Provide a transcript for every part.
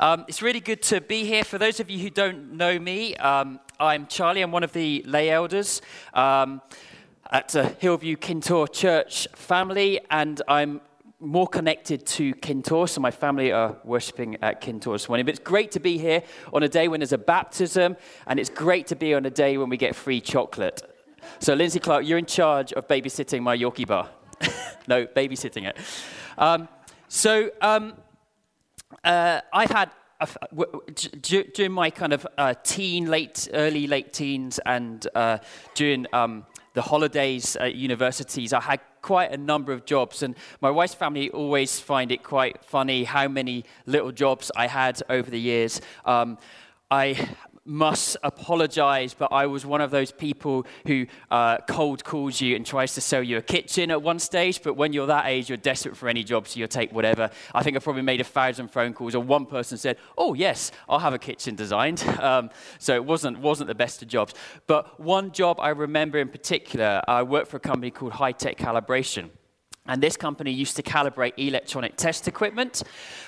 Um, it's really good to be here. For those of you who don't know me, um, I'm Charlie. I'm one of the lay elders um, at uh, Hillview Kintore Church family, and I'm more connected to Kintore, so my family are worshipping at Kintore this morning. But it's great to be here on a day when there's a baptism, and it's great to be on a day when we get free chocolate. So, Lindsay Clark, you're in charge of babysitting my Yorkie bar. no, babysitting it. Um, so, um, uh, I've had during my kind of uh, teen, late, early, late teens, and uh, during um, the holidays at universities, I had quite a number of jobs. And my wife's family always find it quite funny how many little jobs I had over the years. Um, I must apologize, but I was one of those people who uh, cold calls you and tries to sell you a kitchen at one stage. But when you're that age, you're desperate for any job, so you'll take whatever. I think I probably made a thousand phone calls, or one person said, "Oh yes, I'll have a kitchen designed." Um, so it wasn't wasn't the best of jobs. But one job I remember in particular, I worked for a company called High Tech Calibration. And this company used to calibrate electronic test equipment.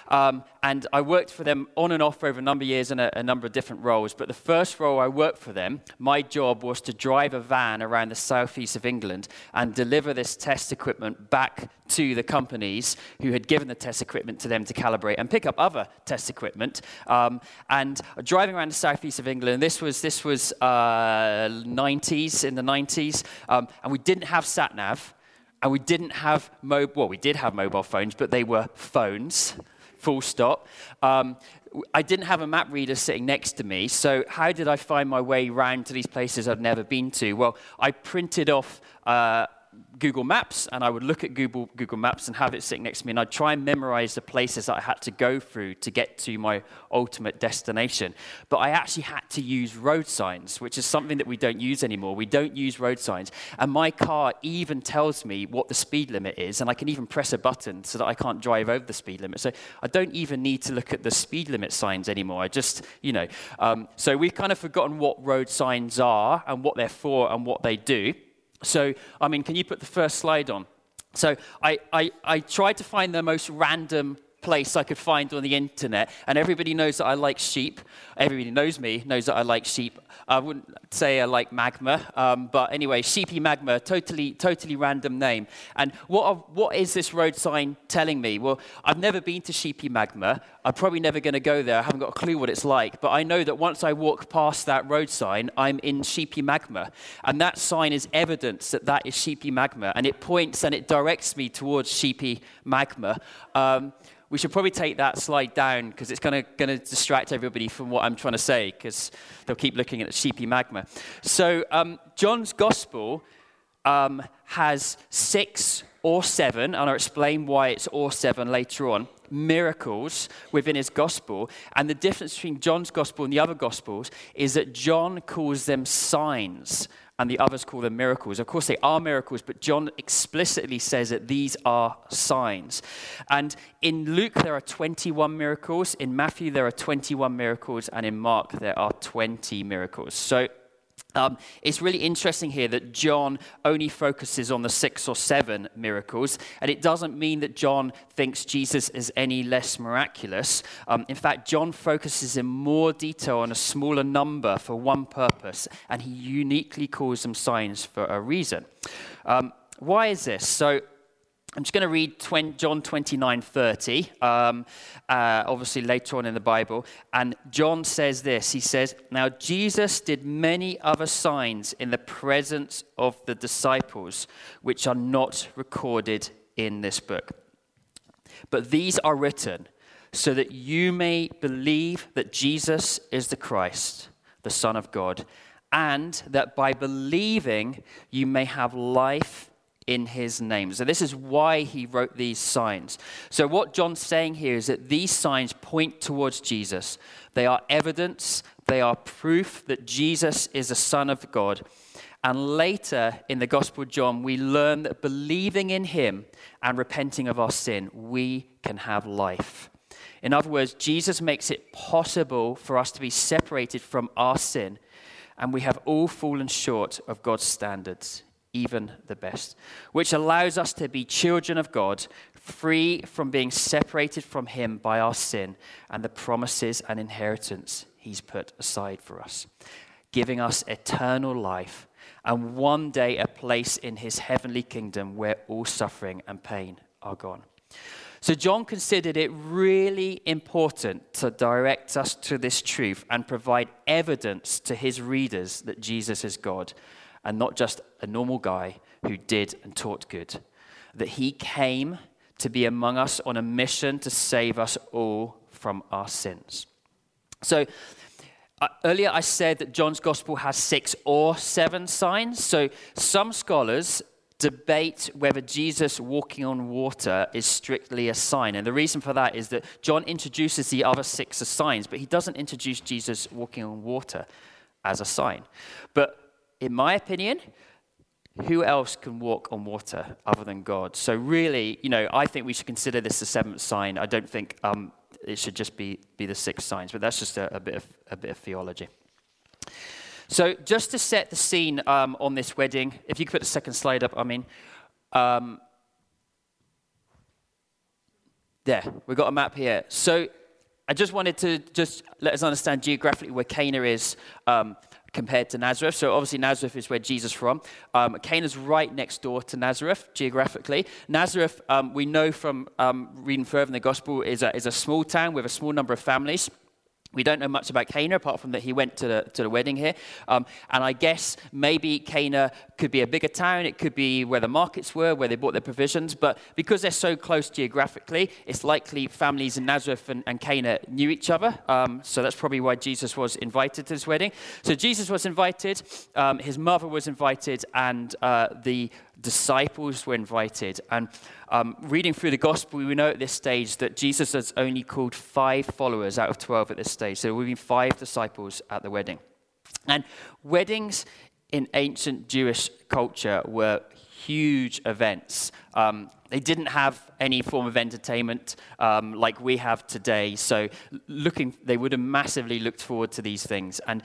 Um, and I worked for them on and off for over a number of years in a, a, number of different roles. But the first role I worked for them, my job was to drive a van around the southeast of England and deliver this test equipment back to the companies who had given the test equipment to them to calibrate and pick up other test equipment. Um, and driving around the southeast of England, this was, this was uh, 90s, in the 90s, um, and we didn't have sat nav and we didn't have mobile, well, we did have mobile phones, but they were phones, full stop. Um, I didn't have a map reader sitting next to me, so how did I find my way around to these places I'd never been to? Well, I printed off uh, Google Maps and I would look at Google, Google Maps and have it sitting next to me and I'd try and memorize the places that I had to go through to get to my ultimate destination. But I actually had to use road signs, which is something that we don't use anymore. We don't use road signs. And my car even tells me what the speed limit is and I can even press a button so that I can't drive over the speed limit. So I don't even need to look at the speed limit signs anymore. I just, you know. Um, so we've kind of forgotten what road signs are and what they're for and what they do. So, I mean, can you put the first slide on? So, I, I, I tried to find the most random place I could find on the internet, and everybody knows that I like sheep. Everybody knows me, knows that I like sheep. I wouldn't say I like magma, um, but anyway, Sheepy Magna, totally, totally random name. And what, are, what is this road sign telling me? Well, I've never been to Sheepy Magna. I'm probably never going to go there. I haven't got a clue what it's like, but I know that once I walk past that road sign, I'm in Sheepy Magna, and that sign is evidence that that is Sheepy Magna, and it points and it directs me towards Sheepy Magna. Um, we should probably take that slide down because it's going to distract everybody from what I'm trying to say because they'll keep looking at the Sheepy Magna. So, um, John's gospel um, has six or seven, and I'll explain why it's or seven later on, miracles within his gospel. And the difference between John's gospel and the other gospels is that John calls them signs and the others call them miracles. Of course, they are miracles, but John explicitly says that these are signs. And in Luke, there are 21 miracles. In Matthew, there are 21 miracles. And in Mark, there are 20 miracles. So um, it's really interesting here that John only focuses on the six or seven miracles, and it doesn't mean that John thinks Jesus is any less miraculous. Um, in fact, John focuses in more detail on a smaller number for one purpose, and he uniquely calls them signs for a reason. Um, why is this? So, I'm just going to read 20, John 29 30, um, uh, obviously later on in the Bible. And John says this He says, Now Jesus did many other signs in the presence of the disciples, which are not recorded in this book. But these are written so that you may believe that Jesus is the Christ, the Son of God, and that by believing you may have life in his name. So, this is why he wrote these signs. So, what John's saying here is that these signs point towards Jesus. They are evidence, they are proof that Jesus is the Son of God. And later in the Gospel of John, we learn that believing in him and repenting of our sin, we can have life. In other words, Jesus makes it possible for us to be separated from our sin, and we have all fallen short of God's standards even the best, which allows us to be children of God, free from being separated from Him by our sin and the promises and inheritance He's put aside for us, giving us eternal life and one day a place in His heavenly kingdom where all suffering and pain are gone. So, John considered it really important to direct us to this truth and provide evidence to his readers that Jesus is God and not just a normal guy who did and taught good. That he came to be among us on a mission to save us all from our sins. So, uh, earlier I said that John's gospel has six or seven signs. So, some scholars debate whether Jesus walking on water is strictly a sign. And the reason for that is that John introduces the other six as signs, but he doesn't introduce Jesus walking on water as a sign. But in my opinion, who else can walk on water other than God? So, really, you know, I think we should consider this the seventh sign. I don't think um, it should just be, be the six signs, but that's just a, a, bit, of, a bit of theology. So, just to set the scene um, on this wedding, if you could put the second slide up, I mean, um, there, we've got a map here. So, I just wanted to just let us understand geographically where Cana is. Um, compared to Nazareth. So obviously Nazareth is where Jesus is from. Um, Cana's right next door to Nazareth geographically. Nazareth, um, we know from um, reading further in the Gospel, is a, is a small town with a small number of families. We don't know much about Cana apart from that he went to the, to the wedding here. Um, and I guess maybe Cana could be a bigger town. It could be where the markets were, where they bought their provisions. But because they're so close geographically, it's likely families in Nazareth and, and Cana knew each other. Um, so that's probably why Jesus was invited to this wedding. So Jesus was invited, um, his mother was invited, and uh, the disciples were invited. And um, reading through the gospel, we know at this stage that Jesus has only called five followers out of 12 at this stage. So there will be five disciples at the wedding. And weddings in ancient Jewish culture were huge events. Um, they didn't have any form of entertainment um, like we have today. So looking, they would have massively looked forward to these things. And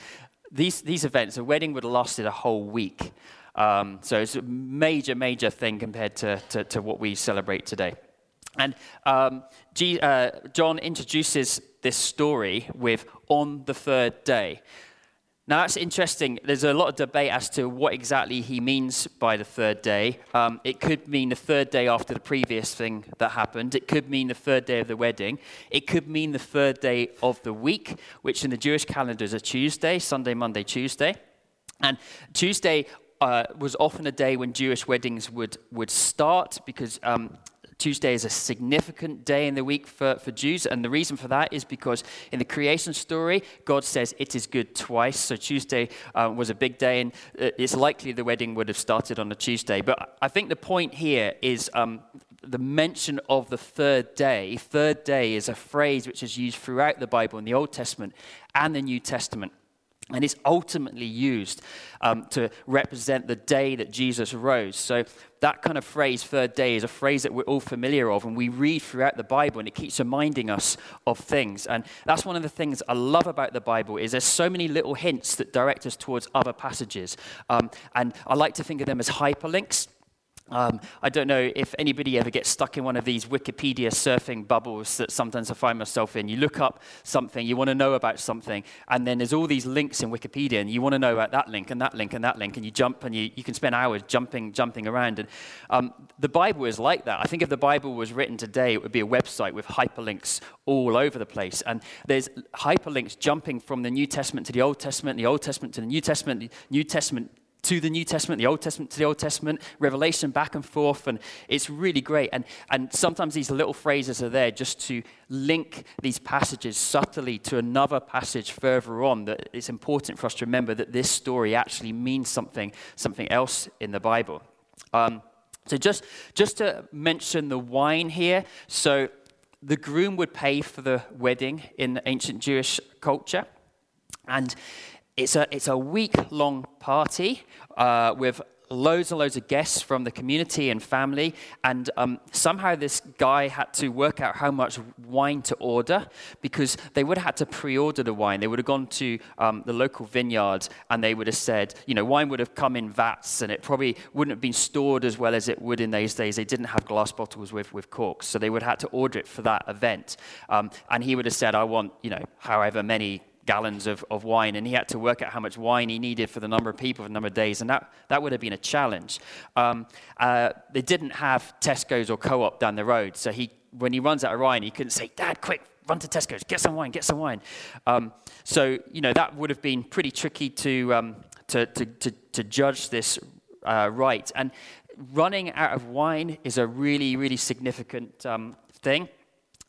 these, these events, a wedding would have lasted a whole week. Um, so it's a major, major thing compared to, to, to what we celebrate today. And um, G, uh, John introduces this story with on the third day. Now, that's interesting. There's a lot of debate as to what exactly he means by the third day. Um, it could mean the third day after the previous thing that happened. It could mean the third day of the wedding. It could mean the third day of the week, which in the Jewish calendar is a Tuesday, Sunday, Monday, Tuesday. And Tuesday uh, was often a day when Jewish weddings would, would start because um, Tuesday is a significant day in the week for, for Jews. And the reason for that is because in the creation story, God says it is good twice. So Tuesday uh, was a big day, and uh, it's likely the wedding would have started on a Tuesday. But I think the point here is um, the mention of the third day. Third day is a phrase which is used throughout the Bible in the Old Testament and the New Testament. And it's ultimately used um, to represent the day that Jesus rose. So that kind of phrase, third day, is a phrase that we're all familiar of, and we read throughout the Bible, and it keeps reminding us of things. And that's one of the things I love about the Bible is there's so many little hints that direct us towards other passages. Um, and I like to think of them as hyperlinks. Um, I don't know if anybody ever gets stuck in one of these Wikipedia surfing bubbles that sometimes I find myself in. You look up something, you want to know about something, and then there's all these links in Wikipedia, and you want to know about that link and that link and that link, and you jump and you, you can spend hours jumping, jumping around. And um, the Bible is like that. I think if the Bible was written today, it would be a website with hyperlinks all over the place. And there's hyperlinks jumping from the New Testament to the Old Testament, the Old Testament to the New Testament, the New Testament to the New Testament, the Old Testament to the Old Testament, Revelation back and forth, and it's really great. And, and sometimes these little phrases are there just to link these passages subtly to another passage further on that it's important for us to remember that this story actually means something, something else in the Bible. Um, so just, just to mention the wine here, so the groom would pay for the wedding in ancient Jewish culture. And it's a, it's a week long party uh, with loads and loads of guests from the community and family, and um, somehow this guy had to work out how much wine to order because they would have had to pre-order the wine. They would have gone to um, the local vineyard and they would have said, you know, wine would have come in vats and it probably wouldn't have been stored as well as it would in those days. They didn't have glass bottles with, with corks, so they would have had to order it for that event. Um, and he would have said, I want, you know, however many gallons of, of wine, and he had to work out how much wine he needed for the number of people for the number of days, and that, that would have been a challenge. Um, uh, they didn't have Tesco's or Co-op down the road, so he, when he runs out of wine, he couldn't say, Dad, quick, run to Tesco's, get some wine, get some wine. Um, so, you know, that would have been pretty tricky to, um, to, to, to, to, judge this uh, right. And running out of wine is a really, really significant um, thing.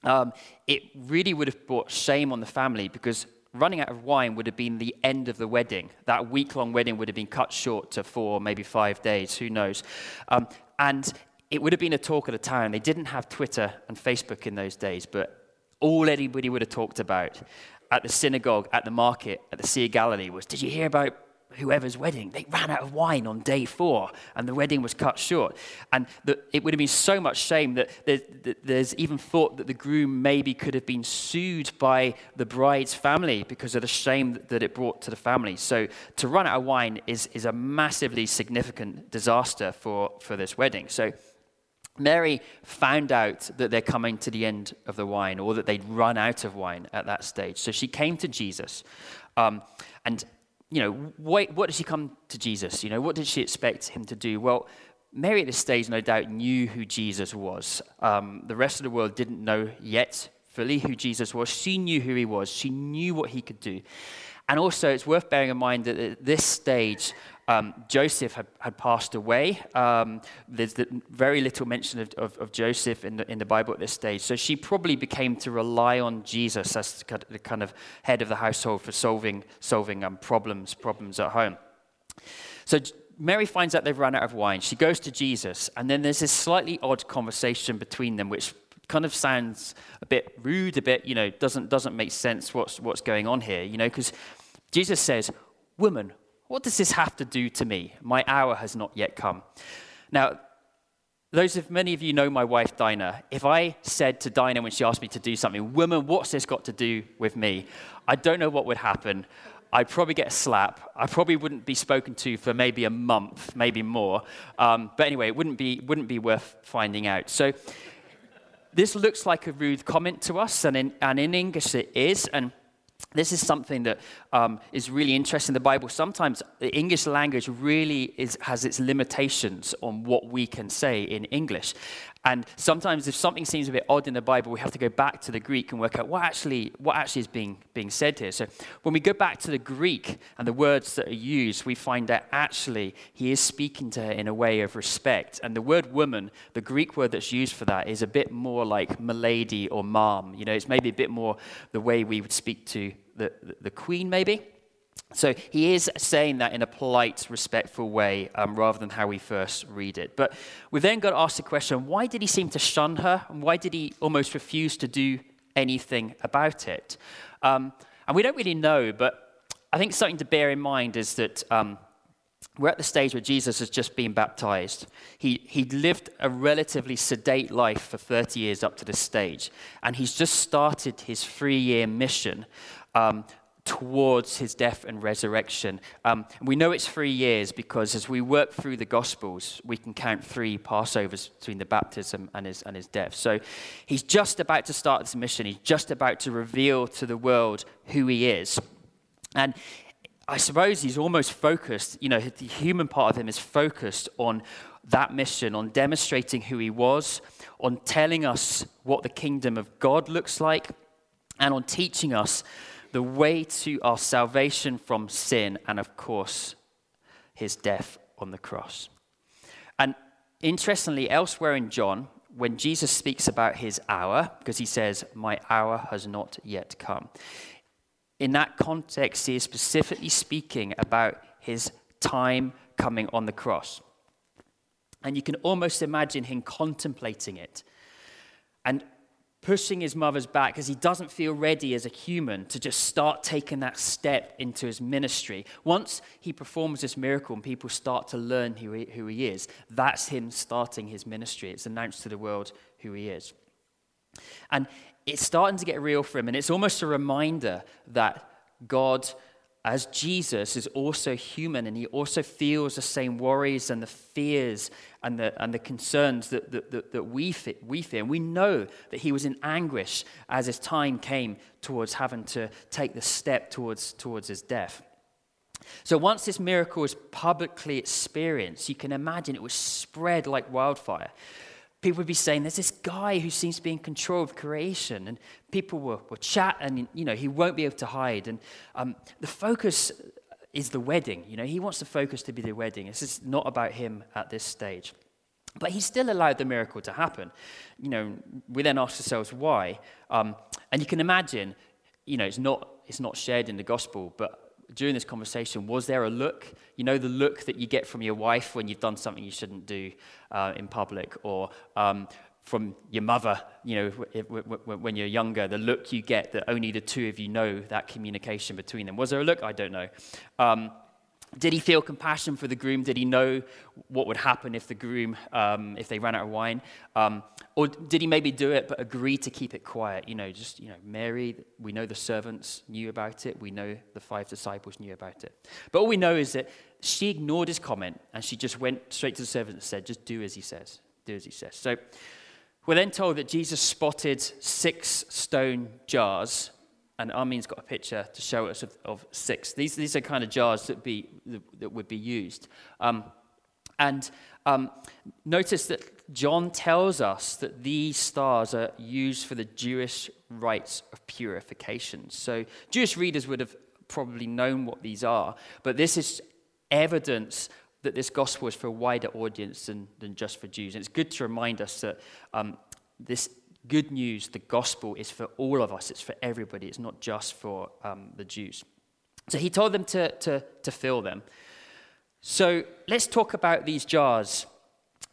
Um, it really would have brought shame on the family because running out of wine would have been the end of the wedding. That week long wedding would have been cut short to four, maybe five days, who knows. Um, and it would have been a talk of the town. They didn't have Twitter and Facebook in those days, but all anybody would have talked about at the synagogue, at the market, at the Sea of Galilee was Did you hear about whoever's wedding. They ran out of wine on day four, and the wedding was cut short. And the, it would have been so much shame that there's, there's even thought that the groom maybe could have been sued by the bride's family because of the shame that it brought to the family. So to run out of wine is, is a massively significant disaster for, for this wedding. So Mary found out that they're coming to the end of the wine or that they'd run out of wine at that stage. So she came to Jesus. Um, and you know, what, what did she come to Jesus? You know, what did she expect him to do? Well, Mary at this stage, no doubt, knew who Jesus was. Um, the rest of the world didn't know yet fully who Jesus was. She knew who he was. She knew what he could do. And also, it's worth bearing in mind that at this stage, um, Joseph had, had, passed away. Um, there's the, very little mention of, of, of, Joseph in the, in the Bible at this stage. So she probably became to rely on Jesus as the kind of head of the household for solving, solving um, problems, problems at home. So Mary finds out they've run out of wine. She goes to Jesus, and then there's this slightly odd conversation between them, which kind of sounds a bit rude, a bit, you know, doesn't, doesn't make sense what's, what's going on here, you know, because Jesus says, Woman, what does this have to do to me? My hour has not yet come. Now, those of many of you know my wife Dinah. If I said to Dinah when she asked me to do something, "Woman, what's this got to do with me?" I don't know what would happen. I'd probably get a slap. I probably wouldn't be spoken to for maybe a month, maybe more. Um, but anyway, it wouldn't be wouldn't be worth finding out. So this looks like a rude comment to us, and in, and in English it is. And this is something that um, is really interesting in the Bible. Sometimes the English language really is, has its limitations on what we can say in English. And sometimes if something seems a bit odd in the Bible, we have to go back to the Greek and work out what actually, what actually is being, being said here. So when we go back to the Greek and the words that are used, we find that actually he is speaking to her in a way of respect. And the word woman, the Greek word that's used for that, is a bit more like milady or mom. You know, it's maybe a bit more the way we would speak to the, the, queen, maybe. So he is saying that in a polite, respectful way um, rather than how we first read it. But we've then got to ask the question why did he seem to shun her? And why did he almost refuse to do anything about it? Um, and we don't really know, but I think something to bear in mind is that um, we're at the stage where Jesus has just been baptized. He, he lived a relatively sedate life for 30 years up to this stage, and he's just started his three year mission. Um, towards his death and resurrection. Um, we know it's three years because as we work through the Gospels, we can count three Passovers between the baptism and his, and his death. So he's just about to start this mission. He's just about to reveal to the world who he is. And I suppose he's almost focused, you know, the human part of him is focused on that mission, on demonstrating who he was, on telling us what the kingdom of God looks like, and on teaching us the way to our salvation from sin, and of course, his death on the cross. And interestingly, elsewhere in John, when Jesus speaks about his hour, because he says, My hour has not yet come, in that context, he is specifically speaking about his time coming on the cross. And you can almost imagine him contemplating it and pushing his mother's back because he doesn't feel ready as a human to just start taking that step into his ministry. Once he performs this miracle and people start to learn who he, who he is, that's him starting his ministry. It's announced to the world who he is. And it's starting to get real for him, and it's almost a reminder that God as Jesus is also human and he also feels the same worries and the fears and the, and the concerns that, that, that, that we, we fear. And we know that he was in anguish as his time came towards having to take the step towards, towards his death. So once this miracle was publicly experienced, you can imagine it was spread like wildfire people would be saying, There's this guy who seems to be in control of creation. And people will, chat, and you know, he won't be able to hide. And um, the focus is the wedding. You know, he wants the focus to be the wedding. This is not about him at this stage. But he still allowed the miracle to happen. You know, we then ask ourselves why. Um, and you can imagine, you know, it's not, it's not shared in the gospel, but during this conversation, was there a look? You know, the look that you get from your wife when you've done something you shouldn't do uh, in public, or um, from your mother, you know, when you're younger, the look you get that only the two of you know that communication between them. Was there a look? I don't know. Um, did he feel compassion for the groom? Did he know what would happen if the groom, um, if they ran out of wine? Um, or did he maybe do it but agree to keep it quiet? You know, just, you know, Mary, we know the servants knew about it. We know the five disciples knew about it. But all we know is that she ignored his comment and she just went straight to the servants and said, just do as he says. Do as he says. So we're then told that Jesus spotted six stone jars and Armin's got a picture to show us of, of six. These, these are kind of jars that, be, that would be used. Um, and um, notice that John tells us that these stars are used for the Jewish rites of purification. So Jewish readers would have probably known what these are, but this is evidence that this gospel is for a wider audience than, than just for Jews. And it's good to remind us that um, this good news, the gospel, is for all of us. It's for everybody. It's not just for um, the Jews. So he told them to, to, to fill them. So let's talk about these jars.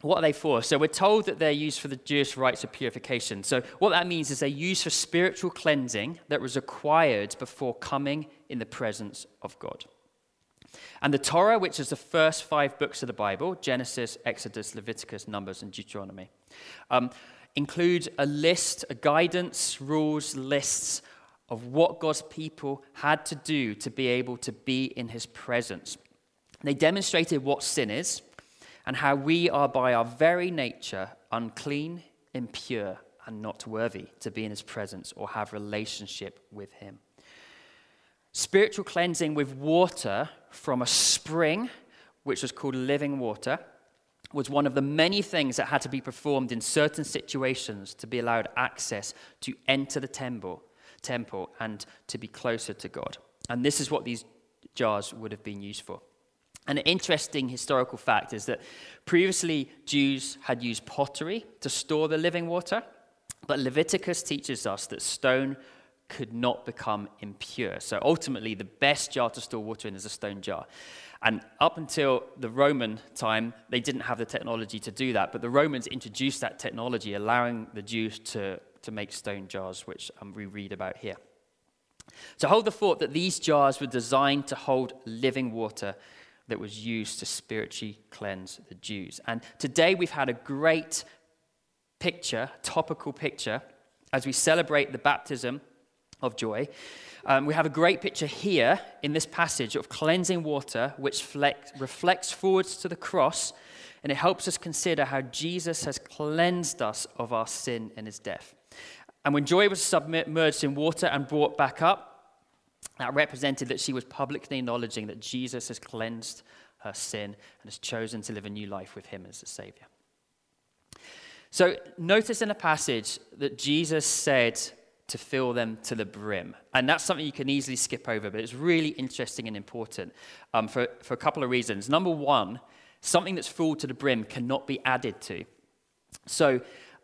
What are they for? So we're told that they're used for the Jewish rites of purification. So what that means is they're used for spiritual cleansing that was acquired before coming in the presence of God. And the Torah, which is the first five books of the Bible Genesis, Exodus, Leviticus, Numbers, and Deuteronomy. Um, include a list, a guidance, rules, lists of what God's people had to do to be able to be in his presence. They demonstrated what sin is and how we are by our very nature unclean, impure, and not worthy to be in his presence or have relationship with him. Spiritual cleansing with water from a spring, which was called living water, was one of the many things that had to be performed in certain situations to be allowed access to enter the temple, temple and to be closer to God. And this is what these jars would have been used for. An interesting historical fact is that previously Jews had used pottery to store the living water, but Leviticus teaches us that stone could not become impure. So ultimately, the best jar to store water in is a stone jar. And up until the Roman time, they didn't have the technology to do that. But the Romans introduced that technology, allowing the Jews to, to make stone jars, which um, we read about here. So hold the thought that these jars were designed to hold living water that was used to spiritually cleanse the Jews. And today we've had a great picture, topical picture, as we celebrate the baptism of joy. Um, we have a great picture here in this passage of cleansing water, which flex, reflects forwards to the cross, and it helps us consider how Jesus has cleansed us of our sin in his death. And when joy was submerged in water and brought back up, that represented that she was publicly acknowledging that Jesus has cleansed her sin and has chosen to live a new life with him as the Savior. So, notice in the passage that Jesus said to fill them to the brim. And that's something you can easily skip over, but it's really interesting and important um, for, for a couple of reasons. Number one, something that's full to the brim cannot be added to. So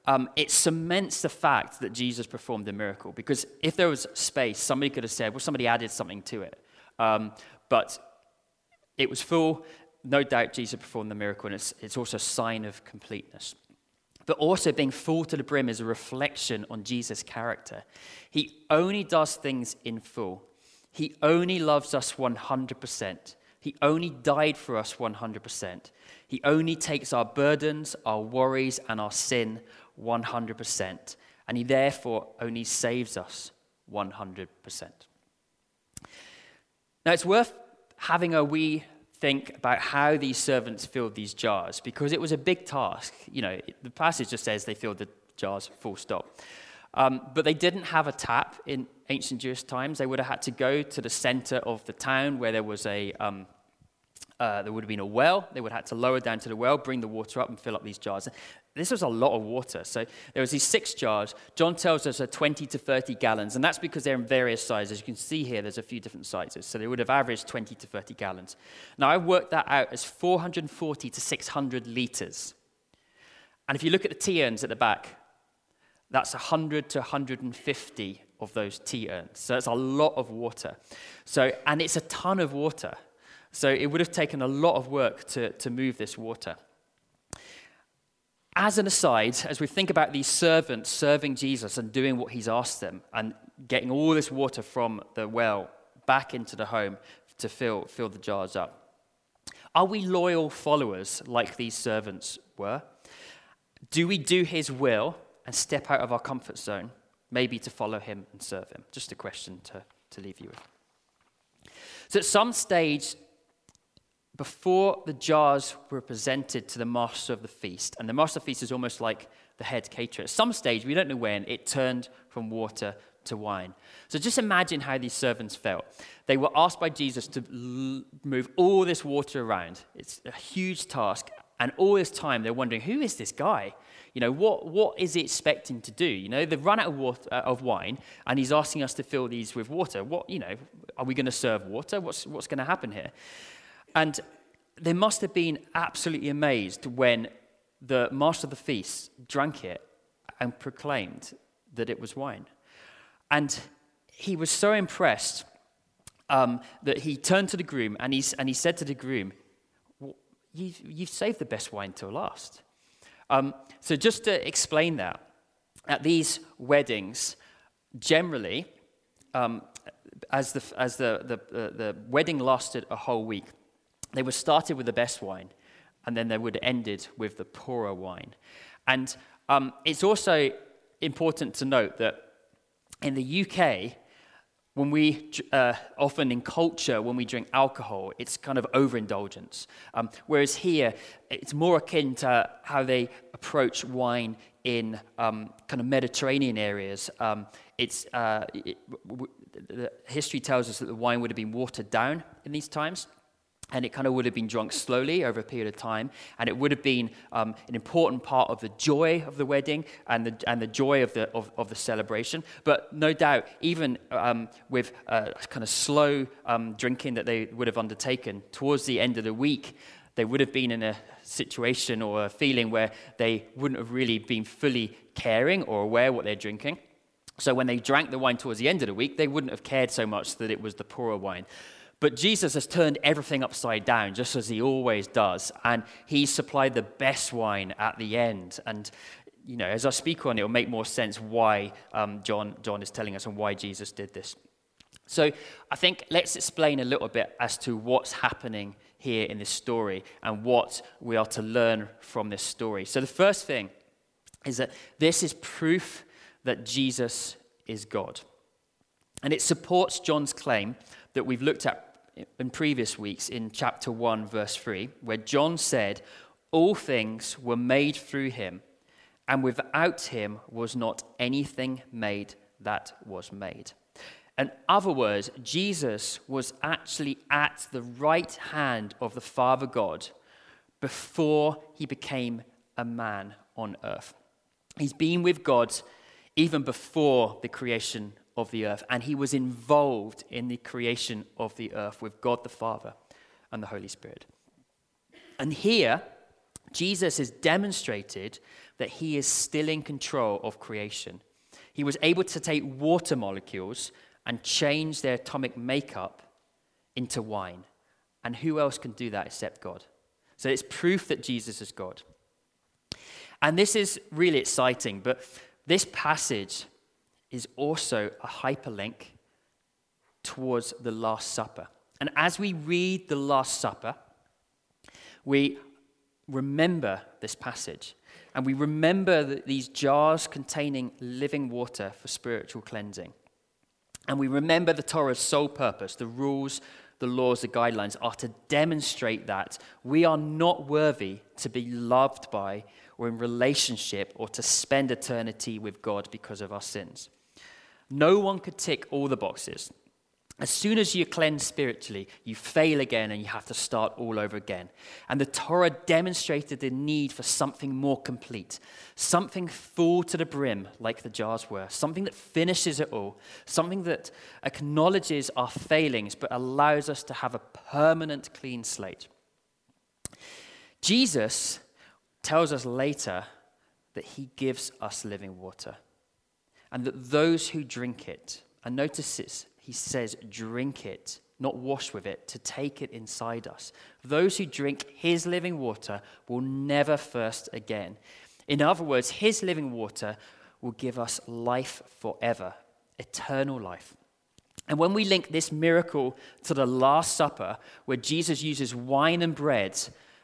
um, it cements the fact that Jesus performed a miracle, because if there was space, somebody could have said, well, somebody added something to it. Um, but it was full. No doubt Jesus performed the miracle, and it's, it's also a sign of completeness. But also being full to the brim is a reflection on Jesus' character. He only does things in full, He only loves us 100%. He only died for us 100%. He only takes our burdens, our worries, and our sin 100%. And He therefore only saves us 100%. Now, it's worth having a wee think about how these servants filled these jars because it was a big task. You know, the passage just says they filled the jars full stop. Um, but they didn't have a tap in ancient Jewish times. They would have had to go to the center of the town where there was a, um, uh, there would have been a well. They would have had to lower down to the well, bring the water up, and fill up these jars. This was a lot of water. So there was these six jars. John tells us are 20 to 30 gallons, and that's because they're in various sizes. You can see here there's a few different sizes. So they would have averaged 20 to 30 gallons. Now I worked that out as 440 to 600 liters. And if you look at the tea urns at the back, that's 100 to 150 of those tea urns. So it's a lot of water. So, and it's a ton of water. So it would have taken a lot of work to, to move this water. As an aside, as we think about these servants serving Jesus and doing what he's asked them and getting all this water from the well back into the home to fill, fill the jars up, are we loyal followers like these servants were? Do we do his will and step out of our comfort zone, maybe to follow him and serve him? Just a question to, to leave you with. So, at some stage, before the jars were presented to the master of the feast, and the master of the feast is almost like the head caterer. At some stage, we don't know when, it turned from water to wine. So just imagine how these servants felt. They were asked by Jesus to l- move all this water around. It's a huge task. And all this time, they're wondering, who is this guy? You know, what, what is he expecting to do? You know, they've run out of, water, uh, of wine, and he's asking us to fill these with water. What, you know, are we going to serve water? What's, what's going to happen here? And they must have been absolutely amazed when the master of the feast drank it and proclaimed that it was wine. And he was so impressed um, that he turned to the groom and, he's, and he said to the groom, well, you've, you've, saved the best wine till last. Um, so, just to explain that, at these weddings, generally, um, as, the, as the, the, the, the wedding lasted a whole week, they were started with the best wine, and then they would ended with the poorer wine. And um, it's also important to note that in the UK, when we uh, often in culture when we drink alcohol it's kind of overindulgence. Um, whereas here it's more akin to how they approach wine in um, kind of mediterranean areas. Um, it's uh, it, w- the history tells us that the wine would have been watered down in these times and it kind of would have been drunk slowly over a period of time, and it would have been um, an important part of the joy of the wedding and the, and the joy of the, of, of the celebration. But no doubt, even um, with uh, kind of slow um, drinking that they would have undertaken, towards the end of the week, they would have been in a situation or a feeling where they wouldn't have really been fully caring or aware what they're drinking. So when they drank the wine towards the end of the week, they wouldn't have cared so much that it was the poorer wine. But Jesus has turned everything upside down, just as he always does. And he supplied the best wine at the end. And, you know, as I speak on it, it'll make more sense why um, John, John is telling us and why Jesus did this. So I think let's explain a little bit as to what's happening here in this story and what we are to learn from this story. So the first thing is that this is proof that Jesus is God. And it supports John's claim that we've looked at in previous weeks in chapter 1, verse 3, where John said, All things were made through him, and without him was not anything made that was made. In other words, Jesus was actually at the right hand of the Father God before he became a man on earth. He's been with God even before the creation of the earth, and he was involved in the creation of the earth with God the Father and the Holy Spirit. And here, Jesus has demonstrated that he is still in control of creation. He was able to take water molecules and change their atomic makeup into wine. And who else can do that except God? So it's proof that Jesus is God. And this is really exciting, but this passage is also a hyperlink towards the Last Supper. And as we read the Last Supper, we remember this passage. And we remember that these jars containing living water for spiritual cleansing. And we remember the Torah's sole purpose, the rules, the laws, the guidelines, are to demonstrate that we are not worthy to be loved by or in relationship or to spend eternity with God because of our sins. No one could tick all the boxes. As soon as you cleanse spiritually, you fail again and you have to start all over again. And the Torah demonstrated the need for something more complete, something full to the brim, like the jars were, something that finishes it all, something that acknowledges our failings but allows us to have a permanent clean slate. Jesus tells us later that he gives us living water and that those who drink it, and notice this, he says, drink it, not wash with it, to take it inside us. Those who drink his living water will never thirst again. In other words, his living water will give us life forever, eternal life. And when we link this miracle to the Last Supper, where Jesus uses wine and bread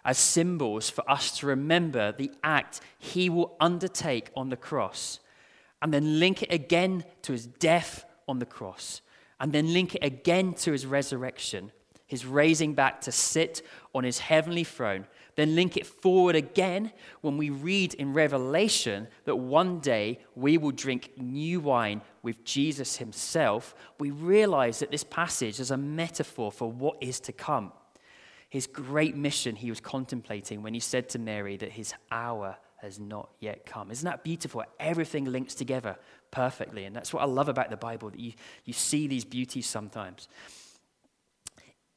as symbols for us to remember the act he will undertake on the cross, and then link it again to his death on the cross, and then link it again to his resurrection, his raising back to sit on his heavenly throne, then link it forward again when we read in Revelation that one day we will drink new wine with Jesus himself, we realize that this passage is a metaphor for what is to come. His great mission he was contemplating when he said to Mary that his hour has not yet come. Isn't that beautiful? Everything links together perfectly. And that's what I love about the Bible, that you, you see these beauties sometimes.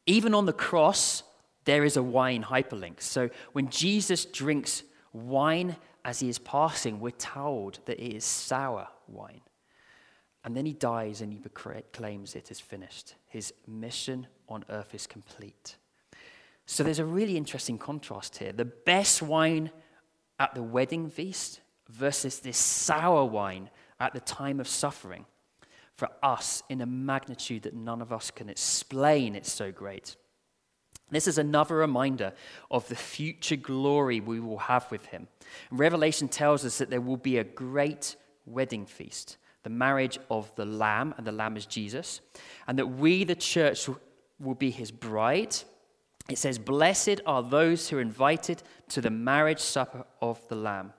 Even on the cross, there is a wine hyperlink. So when Jesus drinks wine as he is passing, we're told that it is sour wine. And then he dies and he proclaims it is finished. His mission on earth is complete. So there's a really interesting contrast here. The best wine at the wedding feast versus this sour wine at the time of suffering for us in a magnitude that none of us can explain. It's so great. This is another reminder of the future glory we will have with him. Revelation tells us that there will be a great wedding feast, the marriage of the Lamb, and the Lamb is Jesus, and that we, the church, will be his bride it says, Blessed are those who are invited to the marriage supper of the Lamb.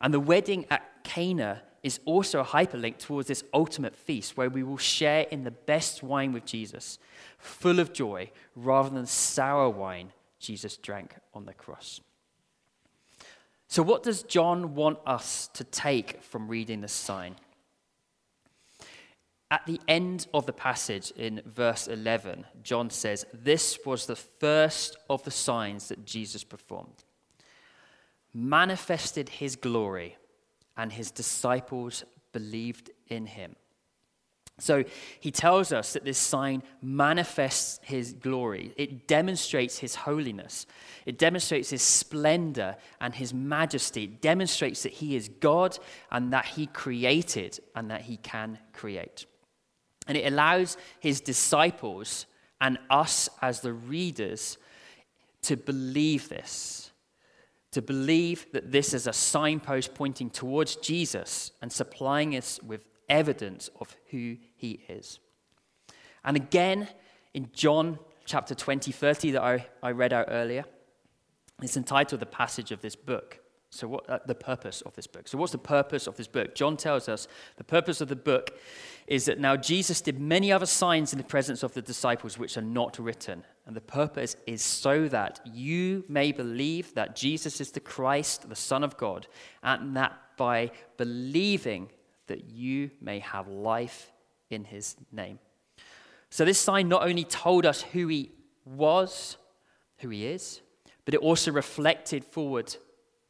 And the wedding at Cana is also a hyperlink towards this ultimate feast where we will share in the best wine with Jesus, full of joy, rather than sour wine Jesus drank on the cross. So, what does John want us to take from reading this sign? At the end of the passage in verse 11, John says, This was the first of the signs that Jesus performed, manifested his glory, and his disciples believed in him. So he tells us that this sign manifests his glory. It demonstrates his holiness. It demonstrates his splendor and his majesty. It demonstrates that he is God and that he created and that he can create. And it allows his disciples and us as the readers to believe this, to believe that this is a signpost pointing towards Jesus and supplying us with evidence of who he is. And again, in John chapter 20, 30, that I, I read out earlier, it's entitled The Passage of This Book. So, what uh, the purpose of this book? So, what's the purpose of this book? John tells us the purpose of the book is that now Jesus did many other signs in the presence of the disciples which are not written. And the purpose is so that you may believe that Jesus is the Christ, the Son of God, and that by believing that you may have life in his name. So, this sign not only told us who he was, who he is, but it also reflected forward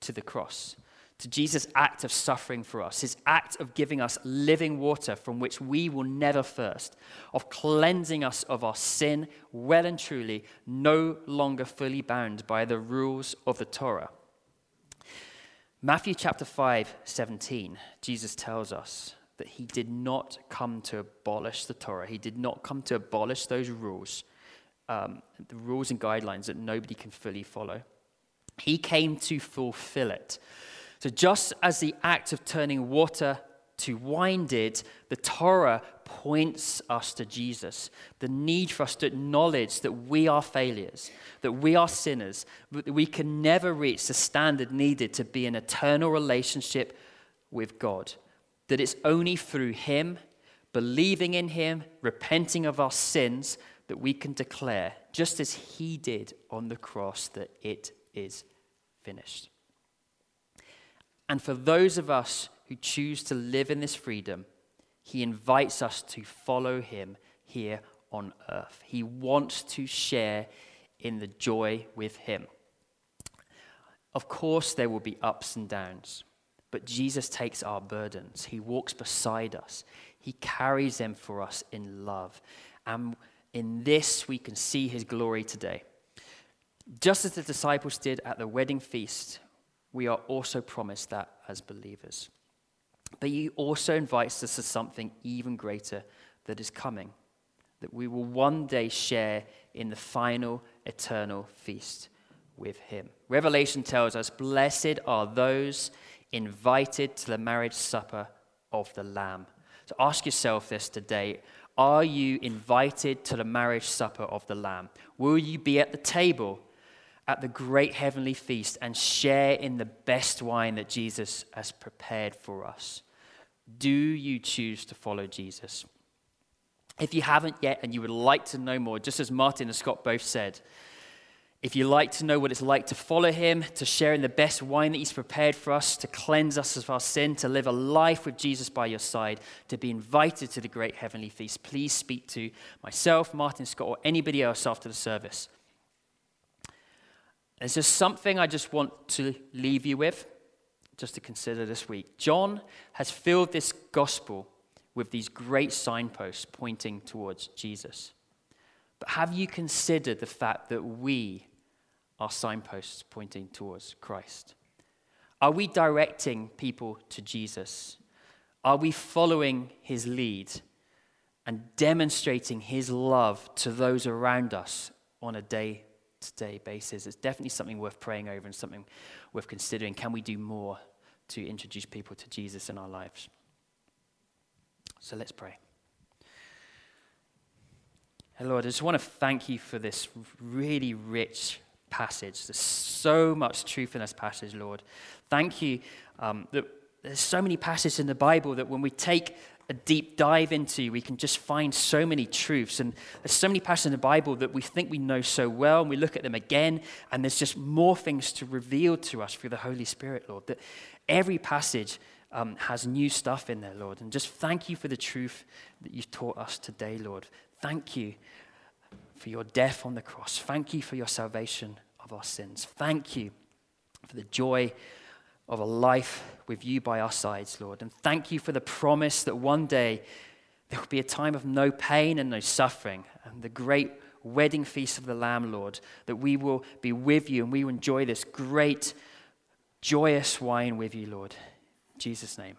to the cross, to Jesus' act of suffering for us, his act of giving us living water from which we will never thirst, of cleansing us of our sin well and truly, no longer fully bound by the rules of the Torah. Matthew chapter 5, 17, Jesus tells us that he did not come to abolish the Torah. He did not come to abolish those rules, um, the rules and guidelines that nobody can fully follow. He came to fulfill it. So, just as the act of turning water to wine did, the Torah points us to Jesus. The need for us to acknowledge that we are failures, that we are sinners, that we can never reach the standard needed to be in eternal relationship with God. That it's only through Him, believing in Him, repenting of our sins, that we can declare, just as He did on the cross, that it is finished. And for those of us who choose to live in this freedom, he invites us to follow him here on earth. He wants to share in the joy with him. Of course, there will be ups and downs, but Jesus takes our burdens. He walks beside us, He carries them for us in love. And in this, we can see His glory today. Just as the disciples did at the wedding feast, we are also promised that as believers. But he also invites us to something even greater that is coming, that we will one day share in the final eternal feast with him. Revelation tells us, Blessed are those invited to the marriage supper of the Lamb. So ask yourself this today Are you invited to the marriage supper of the Lamb? Will you be at the table at the great heavenly feast and share in the best wine that Jesus has prepared for us? Do you choose to follow Jesus? If you haven't yet and you would like to know more, just as Martin and Scott both said, if you like to know what it's like to follow him, to share in the best wine that he's prepared for us, to cleanse us of our sin, to live a life with Jesus by your side, to be invited to the great heavenly feast, please speak to myself, Martin Scott, or anybody else after the service. There's just something I just want to leave you with, just to consider this week. John has filled this gospel with these great signposts pointing towards Jesus. But have you considered the fact that we are signposts pointing towards Christ? Are we directing people to Jesus? Are we following his lead and demonstrating his love to those around us on a day to day basis. It's definitely something worth praying over and something worth considering. Can we do more to introduce people to Jesus in our lives? So let's pray. Lord, I just want to thank you for this really rich passage. There's so much truth in this passage, Lord. Thank you um, that there's so many passages in the Bible that when we take a deep dive into, we can just find so many truths. And there's so many passages in the Bible that we think we know so well, and we look at them again, and there's just more things to reveal to us through the Holy Spirit, Lord. That every passage um, has new stuff in there, Lord. And just thank you for the truth that you've taught us today, Lord. Thank you for your death on the cross. Thank you for your salvation of our sins. Thank you for the joy of a life with you by our sides, Lord. And thank you for the promise that one day there will be a time of no pain and no suffering, and the great wedding feast of the Lamb, Lord, that we will be with you and we will enjoy this great, joyous wine with you, Lord. In Jesus' name.